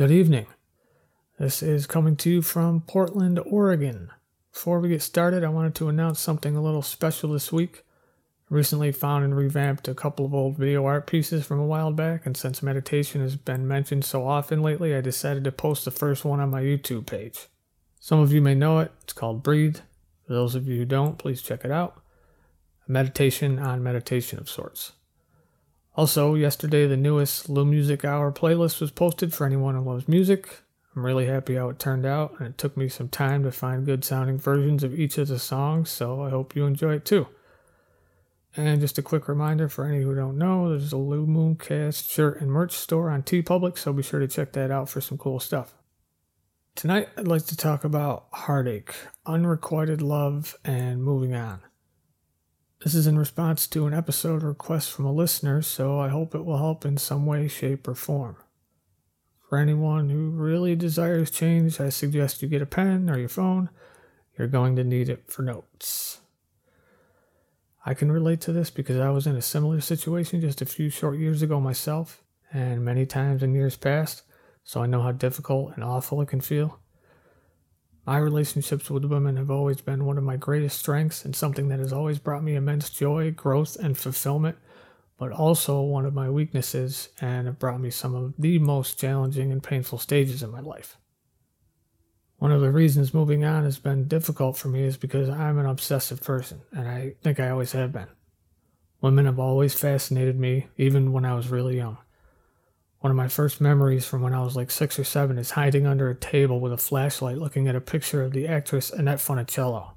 Good evening. This is coming to you from Portland, Oregon. Before we get started, I wanted to announce something a little special this week. I recently found and revamped a couple of old video art pieces from a while back, and since meditation has been mentioned so often lately, I decided to post the first one on my YouTube page. Some of you may know it, it's called Breathe. For those of you who don't, please check it out. A meditation on meditation of sorts. Also, yesterday the newest Lou Music Hour playlist was posted for anyone who loves music. I'm really happy how it turned out, and it took me some time to find good sounding versions of each of the songs, so I hope you enjoy it too. And just a quick reminder for any who don't know, there's a Lou Mooncast shirt and merch store on TeePublic, so be sure to check that out for some cool stuff. Tonight, I'd like to talk about heartache, unrequited love, and moving on. This is in response to an episode request from a listener, so I hope it will help in some way, shape, or form. For anyone who really desires change, I suggest you get a pen or your phone. You're going to need it for notes. I can relate to this because I was in a similar situation just a few short years ago myself, and many times in years past, so I know how difficult and awful it can feel. My relationships with women have always been one of my greatest strengths and something that has always brought me immense joy, growth, and fulfillment but also one of my weaknesses and it brought me some of the most challenging and painful stages in my life. One of the reasons moving on has been difficult for me is because I'm an obsessive person, and I think I always have been. Women have always fascinated me, even when I was really young. One of my first memories from when I was like six or seven is hiding under a table with a flashlight looking at a picture of the actress Annette Funicello.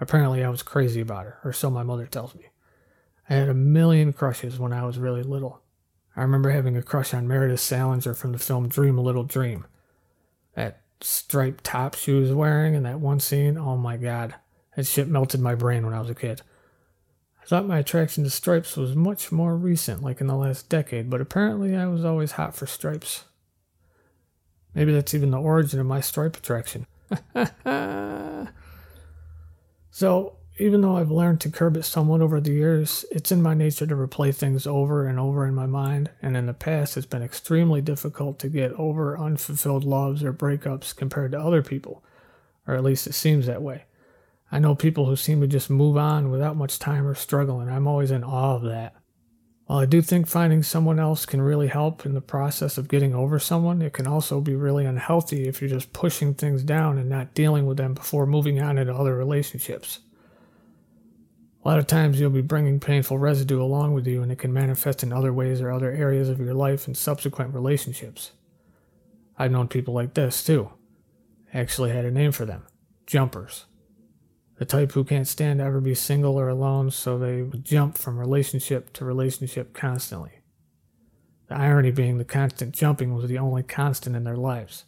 Apparently, I was crazy about her, or so my mother tells me. I had a million crushes when I was really little. I remember having a crush on Meredith Salinger from the film Dream a Little Dream. That striped top she was wearing in that one scene, oh my god. That shit melted my brain when I was a kid. Thought my attraction to stripes was much more recent, like in the last decade, but apparently I was always hot for stripes. Maybe that's even the origin of my stripe attraction. so, even though I've learned to curb it somewhat over the years, it's in my nature to replay things over and over in my mind, and in the past it's been extremely difficult to get over unfulfilled loves or breakups compared to other people, or at least it seems that way. I know people who seem to just move on without much time or struggle, and I'm always in awe of that. While I do think finding someone else can really help in the process of getting over someone, it can also be really unhealthy if you're just pushing things down and not dealing with them before moving on into other relationships. A lot of times you'll be bringing painful residue along with you, and it can manifest in other ways or other areas of your life and subsequent relationships. I've known people like this too. I actually had a name for them jumpers. The type who can't stand to ever be single or alone, so they jump from relationship to relationship constantly. The irony being the constant jumping was the only constant in their lives.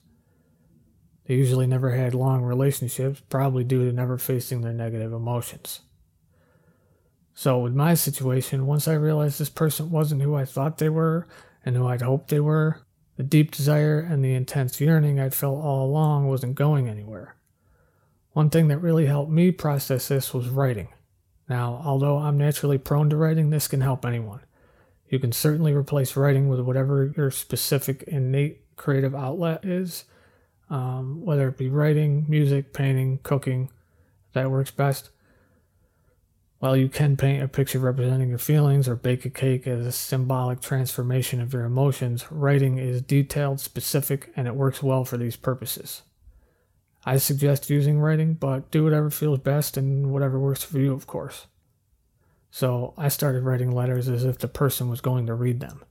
They usually never had long relationships, probably due to never facing their negative emotions. So, with my situation, once I realized this person wasn't who I thought they were and who I'd hoped they were, the deep desire and the intense yearning I'd felt all along wasn't going anywhere. One thing that really helped me process this was writing. Now, although I'm naturally prone to writing, this can help anyone. You can certainly replace writing with whatever your specific innate creative outlet is, um, whether it be writing, music, painting, cooking, that works best. While you can paint a picture representing your feelings or bake a cake as a symbolic transformation of your emotions, writing is detailed, specific, and it works well for these purposes. I suggest using writing, but do whatever feels best and whatever works for you, of course. So I started writing letters as if the person was going to read them.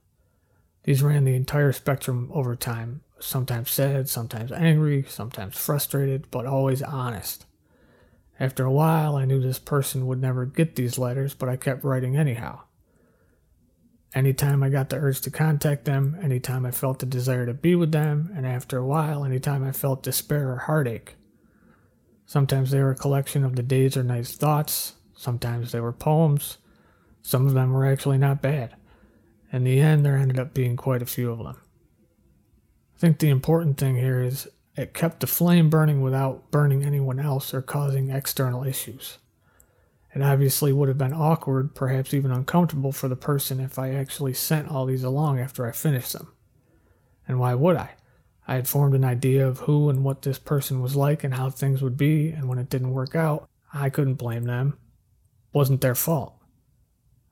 These ran the entire spectrum over time, sometimes sad, sometimes angry, sometimes frustrated, but always honest. After a while, I knew this person would never get these letters, but I kept writing anyhow. Anytime I got the urge to contact them, anytime I felt the desire to be with them, and after a while, anytime I felt despair or heartache. Sometimes they were a collection of the day's or night's thoughts, sometimes they were poems, some of them were actually not bad. In the end, there ended up being quite a few of them. I think the important thing here is it kept the flame burning without burning anyone else or causing external issues. It obviously would have been awkward, perhaps even uncomfortable for the person if I actually sent all these along after I finished them. And why would I? I had formed an idea of who and what this person was like and how things would be, and when it didn't work out, I couldn't blame them. It wasn't their fault.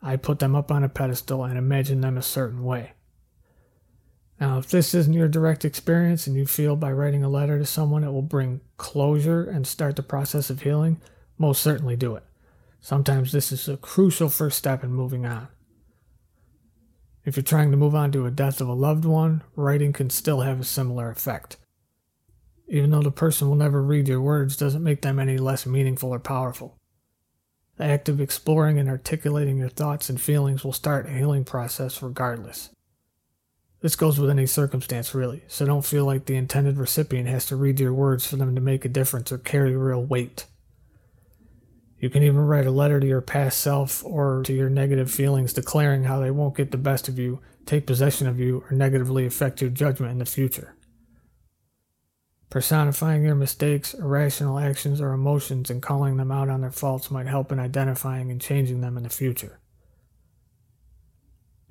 I put them up on a pedestal and imagined them a certain way. Now, if this isn't your direct experience and you feel by writing a letter to someone it will bring closure and start the process of healing, most certainly do it. Sometimes this is a crucial first step in moving on. If you're trying to move on to a death of a loved one, writing can still have a similar effect. Even though the person will never read your words doesn't make them any less meaningful or powerful. The act of exploring and articulating your thoughts and feelings will start a healing process regardless. This goes with any circumstance, really, so don't feel like the intended recipient has to read your words for them to make a difference or carry real weight. You can even write a letter to your past self or to your negative feelings declaring how they won't get the best of you, take possession of you, or negatively affect your judgment in the future. Personifying your mistakes, irrational actions, or emotions and calling them out on their faults might help in identifying and changing them in the future.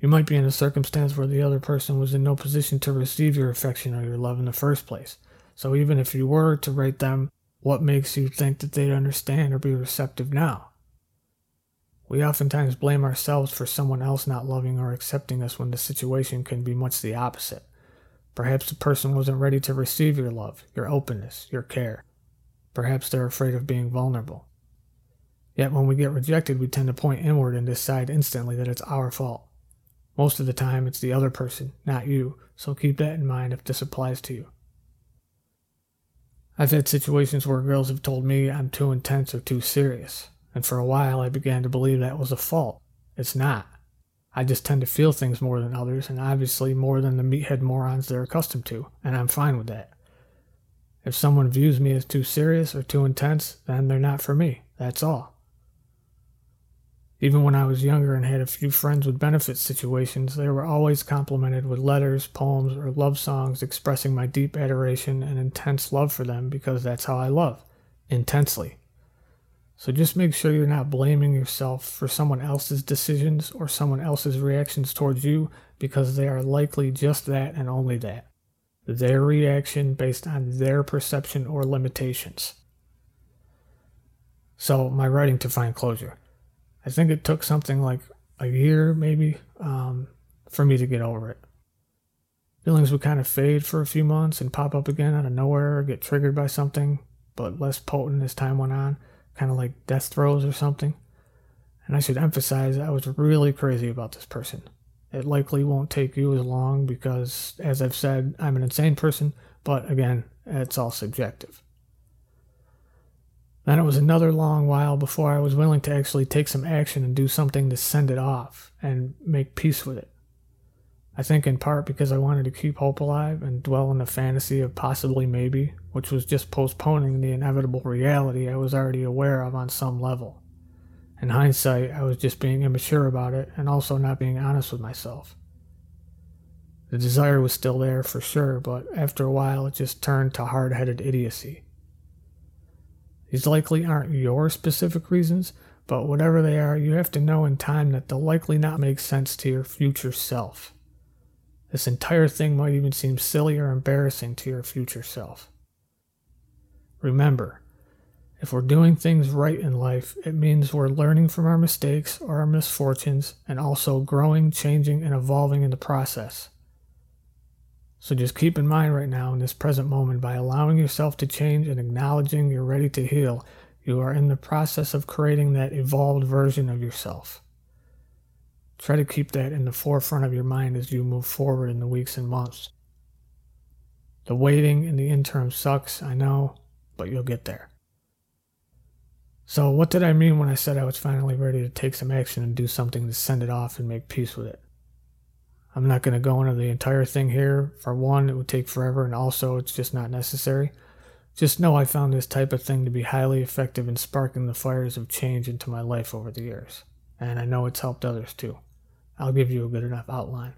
You might be in a circumstance where the other person was in no position to receive your affection or your love in the first place. So even if you were to write them what makes you think that they'd understand or be receptive now? We oftentimes blame ourselves for someone else not loving or accepting us when the situation can be much the opposite. Perhaps the person wasn't ready to receive your love, your openness, your care. Perhaps they're afraid of being vulnerable. Yet when we get rejected, we tend to point inward and decide instantly that it's our fault. Most of the time, it's the other person, not you, so keep that in mind if this applies to you. I've had situations where girls have told me I'm too intense or too serious, and for a while I began to believe that was a fault. It's not. I just tend to feel things more than others, and obviously more than the meathead morons they're accustomed to, and I'm fine with that. If someone views me as too serious or too intense, then they're not for me. That's all. Even when I was younger and had a few friends with benefit situations, they were always complimented with letters, poems, or love songs expressing my deep adoration and intense love for them because that's how I love intensely. So just make sure you're not blaming yourself for someone else's decisions or someone else's reactions towards you because they are likely just that and only that. Their reaction based on their perception or limitations. So, my writing to find closure. I think it took something like a year, maybe, um, for me to get over it. Feelings would kind of fade for a few months and pop up again out of nowhere or get triggered by something, but less potent as time went on, kind of like death throes or something. And I should emphasize I was really crazy about this person. It likely won't take you as long because, as I've said, I'm an insane person, but again, it's all subjective. Then it was another long while before I was willing to actually take some action and do something to send it off and make peace with it. I think in part because I wanted to keep hope alive and dwell in the fantasy of possibly maybe, which was just postponing the inevitable reality I was already aware of on some level. In hindsight, I was just being immature about it and also not being honest with myself. The desire was still there for sure, but after a while it just turned to hard headed idiocy. These likely aren't your specific reasons, but whatever they are, you have to know in time that they'll likely not make sense to your future self. This entire thing might even seem silly or embarrassing to your future self. Remember, if we're doing things right in life, it means we're learning from our mistakes or our misfortunes and also growing, changing, and evolving in the process. So just keep in mind right now in this present moment by allowing yourself to change and acknowledging you're ready to heal, you are in the process of creating that evolved version of yourself. Try to keep that in the forefront of your mind as you move forward in the weeks and months. The waiting in the interim sucks, I know, but you'll get there. So, what did I mean when I said I was finally ready to take some action and do something to send it off and make peace with it? I'm not going to go into the entire thing here. For one, it would take forever, and also, it's just not necessary. Just know I found this type of thing to be highly effective in sparking the fires of change into my life over the years. And I know it's helped others too. I'll give you a good enough outline.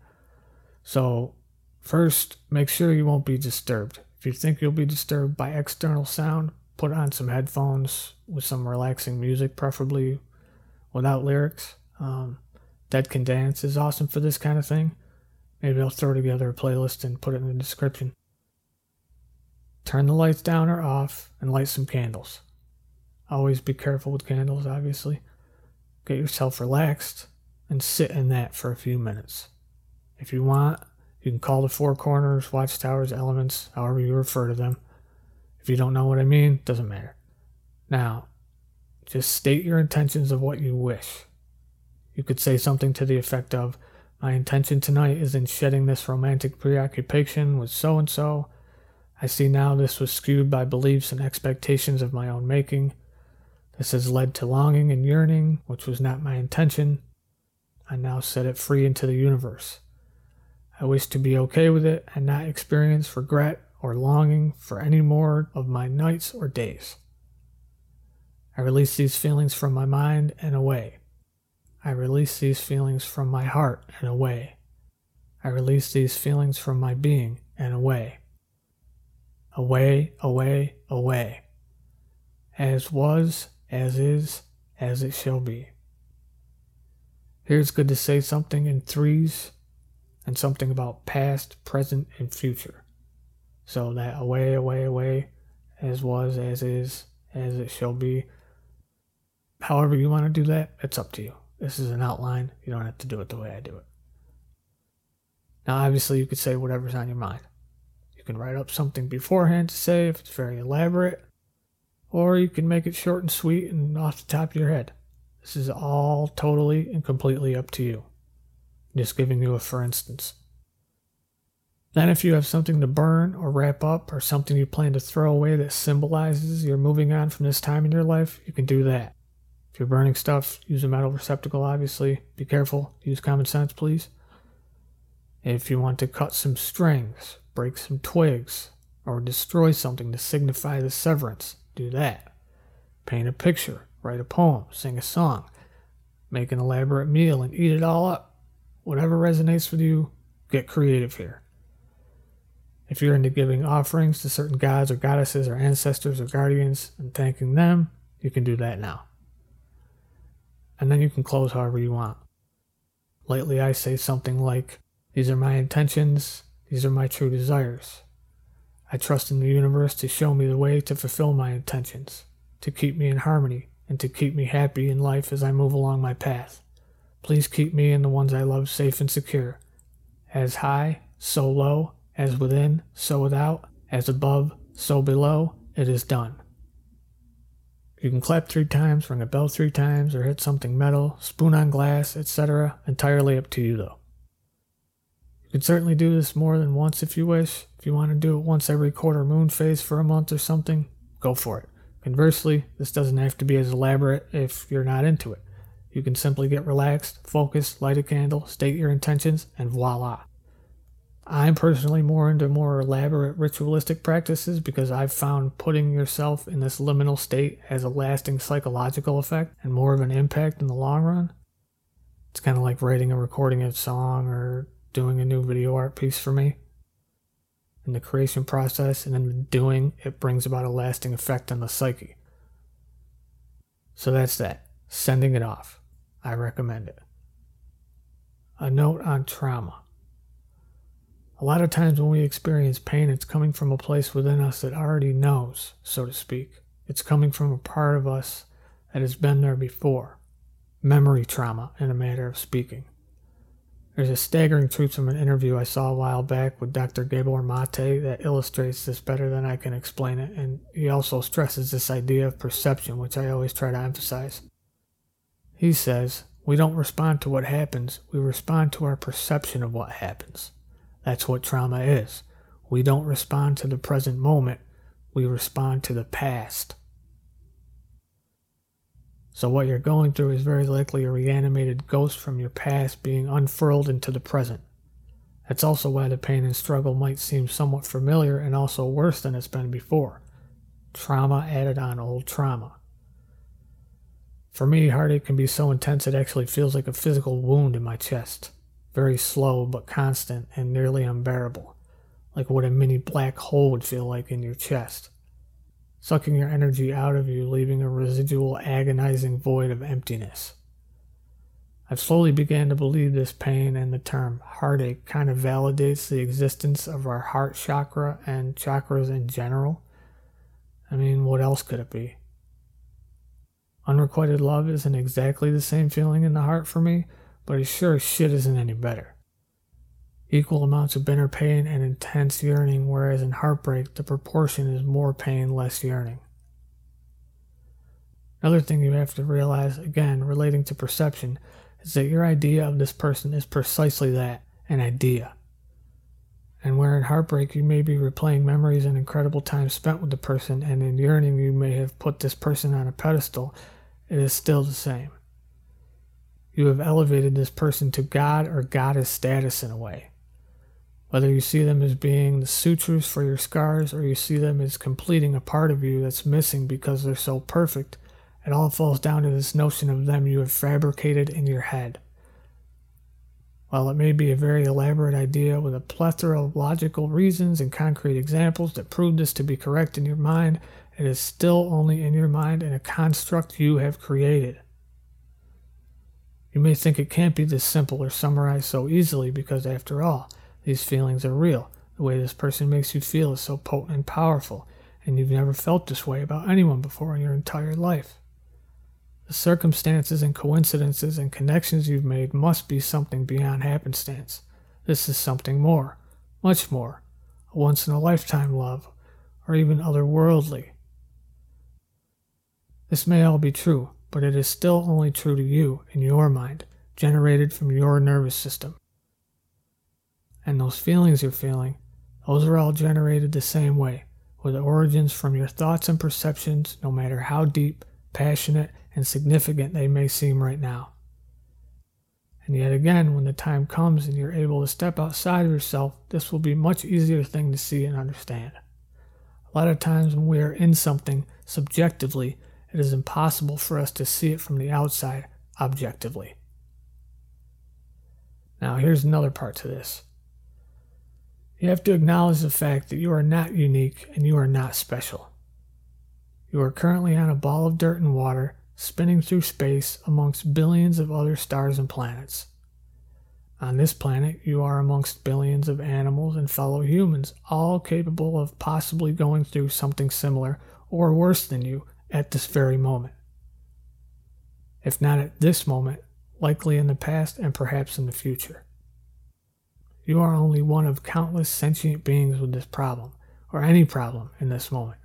So, first, make sure you won't be disturbed. If you think you'll be disturbed by external sound, put on some headphones with some relaxing music, preferably without lyrics. Um, Dead Can Dance is awesome for this kind of thing. Maybe I'll throw together a playlist and put it in the description. turn the lights down or off and light some candles. Always be careful with candles, obviously. Get yourself relaxed and sit in that for a few minutes. If you want, you can call the four corners, watchtowers, elements, however you refer to them. If you don't know what I mean, doesn't matter. Now, just state your intentions of what you wish. You could say something to the effect of, My intention tonight is in shedding this romantic preoccupation with so and so. I see now this was skewed by beliefs and expectations of my own making. This has led to longing and yearning, which was not my intention. I now set it free into the universe. I wish to be okay with it and not experience regret or longing for any more of my nights or days. I release these feelings from my mind and away. I release these feelings from my heart and away. I release these feelings from my being and away. Away, away, away. As was, as is, as it shall be. Here it's good to say something in threes and something about past, present, and future. So that away, away, away, as was, as is, as it shall be. However, you want to do that, it's up to you. This is an outline. You don't have to do it the way I do it. Now, obviously, you could say whatever's on your mind. You can write up something beforehand to say if it's very elaborate, or you can make it short and sweet and off the top of your head. This is all totally and completely up to you. Just giving you a for instance. Then, if you have something to burn or wrap up or something you plan to throw away that symbolizes you're moving on from this time in your life, you can do that. If you're burning stuff, use a metal receptacle, obviously. Be careful. Use common sense, please. If you want to cut some strings, break some twigs, or destroy something to signify the severance, do that. Paint a picture, write a poem, sing a song, make an elaborate meal, and eat it all up. Whatever resonates with you, get creative here. If you're into giving offerings to certain gods or goddesses or ancestors or guardians and thanking them, you can do that now. And then you can close however you want. Lately, I say something like, These are my intentions, these are my true desires. I trust in the universe to show me the way to fulfill my intentions, to keep me in harmony, and to keep me happy in life as I move along my path. Please keep me and the ones I love safe and secure. As high, so low, as within, so without, as above, so below, it is done. You can clap three times, ring a bell three times, or hit something metal, spoon on glass, etc. Entirely up to you, though. You can certainly do this more than once if you wish. If you want to do it once every quarter moon phase for a month or something, go for it. Conversely, this doesn't have to be as elaborate if you're not into it. You can simply get relaxed, focus, light a candle, state your intentions, and voila. I'm personally more into more elaborate ritualistic practices because I've found putting yourself in this liminal state has a lasting psychological effect and more of an impact in the long run. It's kind of like writing a recording of a song or doing a new video art piece for me. In the creation process and in the doing, it brings about a lasting effect on the psyche. So that's that. Sending it off. I recommend it. A note on trauma. A lot of times when we experience pain, it's coming from a place within us that already knows, so to speak. It's coming from a part of us that has been there before. Memory trauma, in a matter of speaking. There's a staggering truth from an interview I saw a while back with Dr. Gabor Mate that illustrates this better than I can explain it, and he also stresses this idea of perception, which I always try to emphasize. He says, We don't respond to what happens, we respond to our perception of what happens. That's what trauma is. We don't respond to the present moment, we respond to the past. So, what you're going through is very likely a reanimated ghost from your past being unfurled into the present. That's also why the pain and struggle might seem somewhat familiar and also worse than it's been before. Trauma added on old trauma. For me, heartache can be so intense it actually feels like a physical wound in my chest. Very slow but constant and nearly unbearable, like what a mini black hole would feel like in your chest. Sucking your energy out of you, leaving a residual agonizing void of emptiness. I've slowly began to believe this pain and the term heartache kind of validates the existence of our heart chakra and chakras in general. I mean, what else could it be? Unrequited love isn't exactly the same feeling in the heart for me, but it sure as shit isn't any better. Equal amounts of bitter pain and intense yearning, whereas in heartbreak, the proportion is more pain, less yearning. Another thing you have to realize, again, relating to perception, is that your idea of this person is precisely that an idea. And where in heartbreak you may be replaying memories and incredible time spent with the person, and in yearning you may have put this person on a pedestal, it is still the same. You have elevated this person to God or goddess status in a way. Whether you see them as being the sutures for your scars or you see them as completing a part of you that's missing because they're so perfect, it all falls down to this notion of them you have fabricated in your head. While it may be a very elaborate idea with a plethora of logical reasons and concrete examples that prove this to be correct in your mind, it is still only in your mind and a construct you have created. You may think it can't be this simple or summarized so easily because, after all, these feelings are real. The way this person makes you feel is so potent and powerful, and you've never felt this way about anyone before in your entire life. The circumstances and coincidences and connections you've made must be something beyond happenstance. This is something more, much more, a once in a lifetime love, or even otherworldly. This may all be true, but it is still only true to you in your mind, generated from your nervous system. And those feelings you're feeling, those are all generated the same way, with origins from your thoughts and perceptions, no matter how deep, passionate, and significant they may seem right now. And yet again, when the time comes and you're able to step outside of yourself, this will be a much easier thing to see and understand. A lot of times when we are in something subjectively, it is impossible for us to see it from the outside objectively. Now, here's another part to this. You have to acknowledge the fact that you are not unique and you are not special. You are currently on a ball of dirt and water spinning through space amongst billions of other stars and planets. On this planet, you are amongst billions of animals and fellow humans, all capable of possibly going through something similar or worse than you at this very moment. If not at this moment, likely in the past and perhaps in the future. You are only one of countless sentient beings with this problem, or any problem in this moment.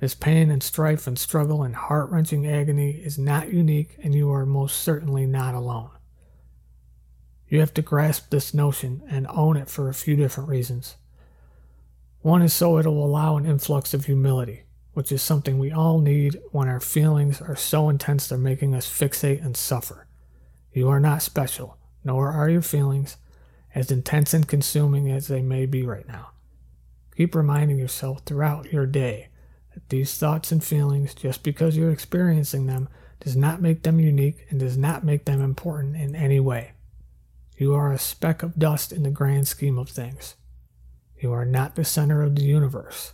This pain and strife and struggle and heart wrenching agony is not unique, and you are most certainly not alone. You have to grasp this notion and own it for a few different reasons. One is so it will allow an influx of humility, which is something we all need when our feelings are so intense they're making us fixate and suffer. You are not special, nor are your feelings, as intense and consuming as they may be right now. Keep reminding yourself throughout your day that these thoughts and feelings, just because you're experiencing them, does not make them unique and does not make them important in any way. You are a speck of dust in the grand scheme of things. You are not the center of the universe.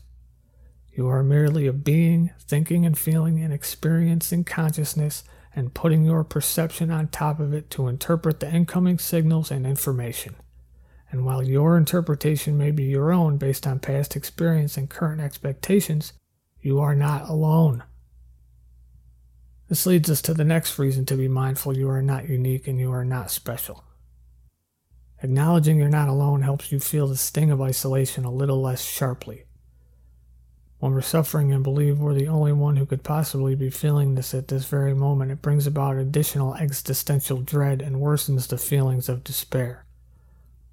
You are merely a being thinking and feeling and experiencing consciousness and putting your perception on top of it to interpret the incoming signals and information. And while your interpretation may be your own based on past experience and current expectations, you are not alone. This leads us to the next reason to be mindful you are not unique and you are not special. Acknowledging you're not alone helps you feel the sting of isolation a little less sharply. When we're suffering and believe we're the only one who could possibly be feeling this at this very moment, it brings about additional existential dread and worsens the feelings of despair.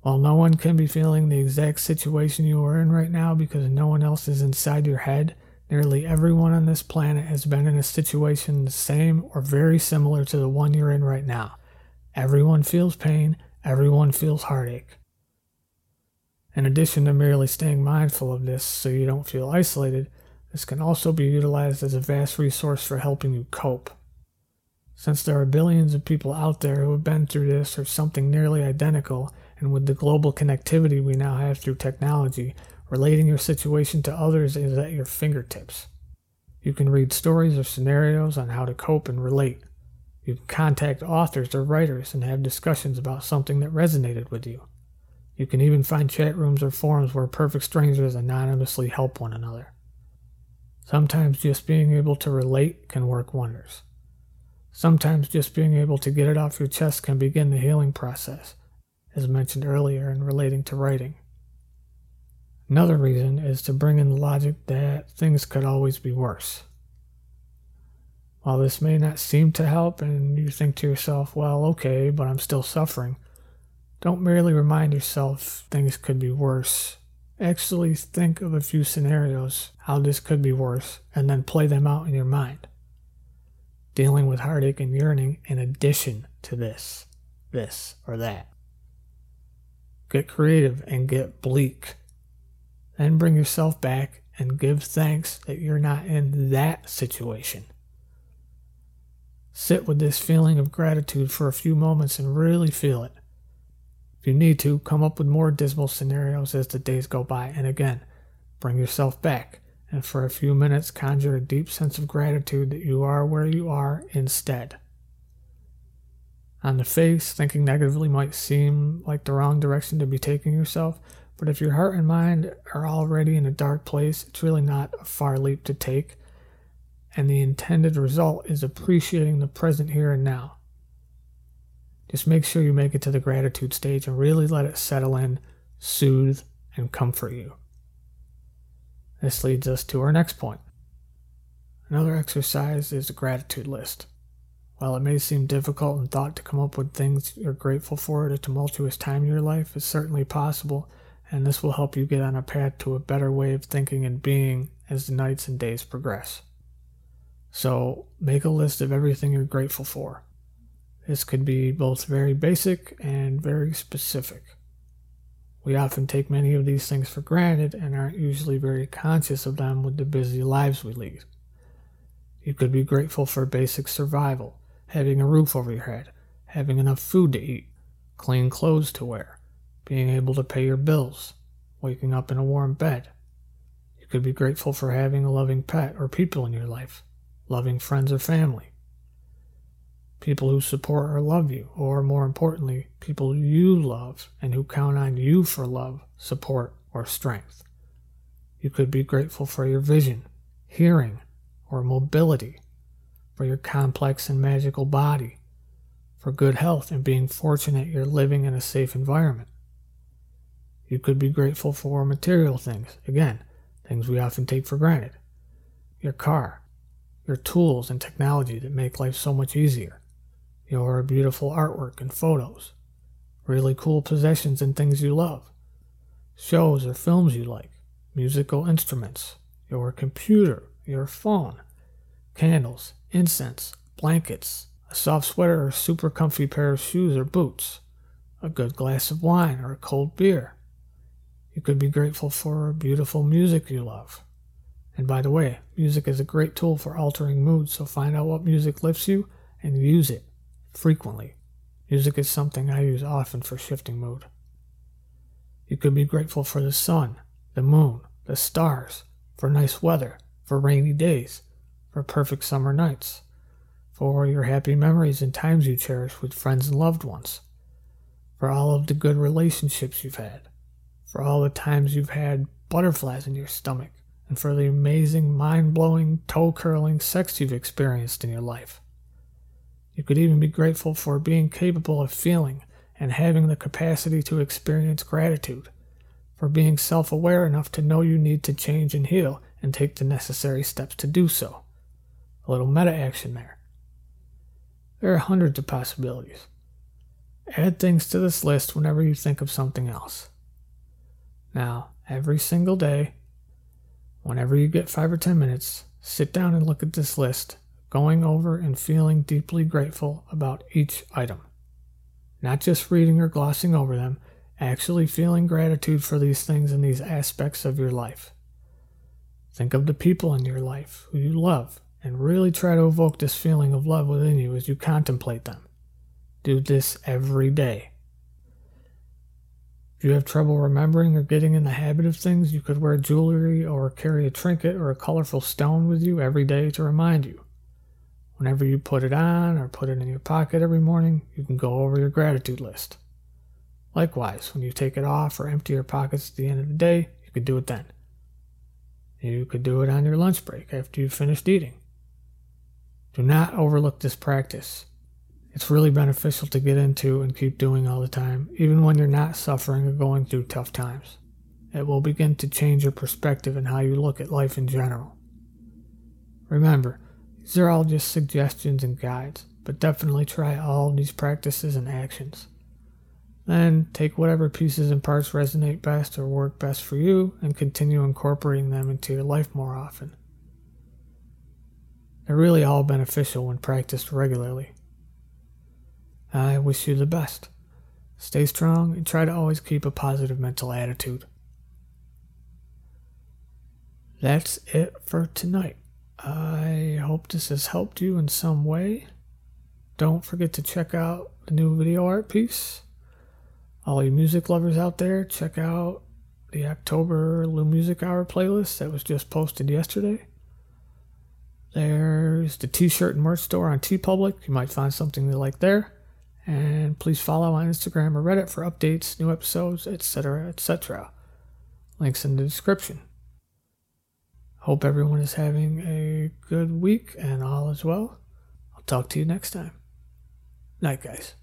While no one can be feeling the exact situation you are in right now because no one else is inside your head, Nearly everyone on this planet has been in a situation the same or very similar to the one you're in right now. Everyone feels pain, everyone feels heartache. In addition to merely staying mindful of this so you don't feel isolated, this can also be utilized as a vast resource for helping you cope. Since there are billions of people out there who have been through this or something nearly identical, and with the global connectivity we now have through technology, Relating your situation to others is at your fingertips. You can read stories or scenarios on how to cope and relate. You can contact authors or writers and have discussions about something that resonated with you. You can even find chat rooms or forums where perfect strangers anonymously help one another. Sometimes just being able to relate can work wonders. Sometimes just being able to get it off your chest can begin the healing process, as mentioned earlier in relating to writing. Another reason is to bring in the logic that things could always be worse. While this may not seem to help, and you think to yourself, well, okay, but I'm still suffering, don't merely remind yourself things could be worse. Actually, think of a few scenarios how this could be worse, and then play them out in your mind. Dealing with heartache and yearning in addition to this, this, or that. Get creative and get bleak. Then bring yourself back and give thanks that you're not in that situation. Sit with this feeling of gratitude for a few moments and really feel it. You need to, come up with more dismal scenarios as the days go by, and again, bring yourself back, and for a few minutes conjure a deep sense of gratitude that you are where you are instead. On the face, thinking negatively might seem like the wrong direction to be taking yourself, but if your heart and mind are already in a dark place, it's really not a far leap to take, and the intended result is appreciating the present here and now. Just make sure you make it to the gratitude stage and really let it settle in, soothe, and comfort you. This leads us to our next point. Another exercise is a gratitude list. While it may seem difficult in thought to come up with things you're grateful for at a tumultuous time in your life, it's certainly possible, and this will help you get on a path to a better way of thinking and being as the nights and days progress. So, make a list of everything you're grateful for. This could be both very basic and very specific. We often take many of these things for granted and aren't usually very conscious of them with the busy lives we lead. You could be grateful for basic survival, having a roof over your head, having enough food to eat, clean clothes to wear, being able to pay your bills, waking up in a warm bed. You could be grateful for having a loving pet or people in your life, loving friends or family, people who support or love you, or more importantly, people you love and who count on you for love, support, or strength. You could be grateful for your vision, hearing, or mobility, for your complex and magical body, for good health and being fortunate you're living in a safe environment. You could be grateful for material things, again, things we often take for granted. Your car, your tools and technology that make life so much easier your beautiful artwork and photos, really cool possessions and things you love, shows or films you like, musical instruments, your computer, your phone, candles, incense, blankets, a soft sweater or super comfy pair of shoes or boots, a good glass of wine or a cold beer. You could be grateful for beautiful music you love. And by the way, music is a great tool for altering moods, so find out what music lifts you and use it frequently. Music is something I use often for shifting mood. You could be grateful for the sun, the moon, the stars, for nice weather, for rainy days, for perfect summer nights, for your happy memories and times you cherish with friends and loved ones, for all of the good relationships you've had, for all the times you've had butterflies in your stomach, and for the amazing, mind blowing, toe curling sex you've experienced in your life. You could even be grateful for being capable of feeling and having the capacity to experience gratitude, for being self aware enough to know you need to change and heal and take the necessary steps to do so. A little meta action there. There are hundreds of possibilities. Add things to this list whenever you think of something else. Now, every single day, whenever you get five or ten minutes, sit down and look at this list going over and feeling deeply grateful about each item. Not just reading or glossing over them, actually feeling gratitude for these things and these aspects of your life. Think of the people in your life who you love and really try to evoke this feeling of love within you as you contemplate them. Do this every day. If you have trouble remembering or getting in the habit of things, you could wear jewelry or carry a trinket or a colorful stone with you every day to remind you. Whenever you put it on or put it in your pocket every morning, you can go over your gratitude list. Likewise, when you take it off or empty your pockets at the end of the day, you could do it then. You could do it on your lunch break after you've finished eating. Do not overlook this practice. It's really beneficial to get into and keep doing all the time, even when you're not suffering or going through tough times. It will begin to change your perspective and how you look at life in general. Remember, these are all just suggestions and guides, but definitely try all these practices and actions. Then take whatever pieces and parts resonate best or work best for you and continue incorporating them into your life more often. They're really all beneficial when practiced regularly. I wish you the best. Stay strong and try to always keep a positive mental attitude. That's it for tonight. I hope this has helped you in some way. Don't forget to check out the new video art piece. All you music lovers out there, check out the October Lou Music Hour playlist that was just posted yesterday. There's the t-shirt and merch store on TeePublic. You might find something you like there. And please follow on Instagram or Reddit for updates, new episodes, etc., etc. Links in the description. Hope everyone is having a good week and all is well. I'll talk to you next time. Night, guys.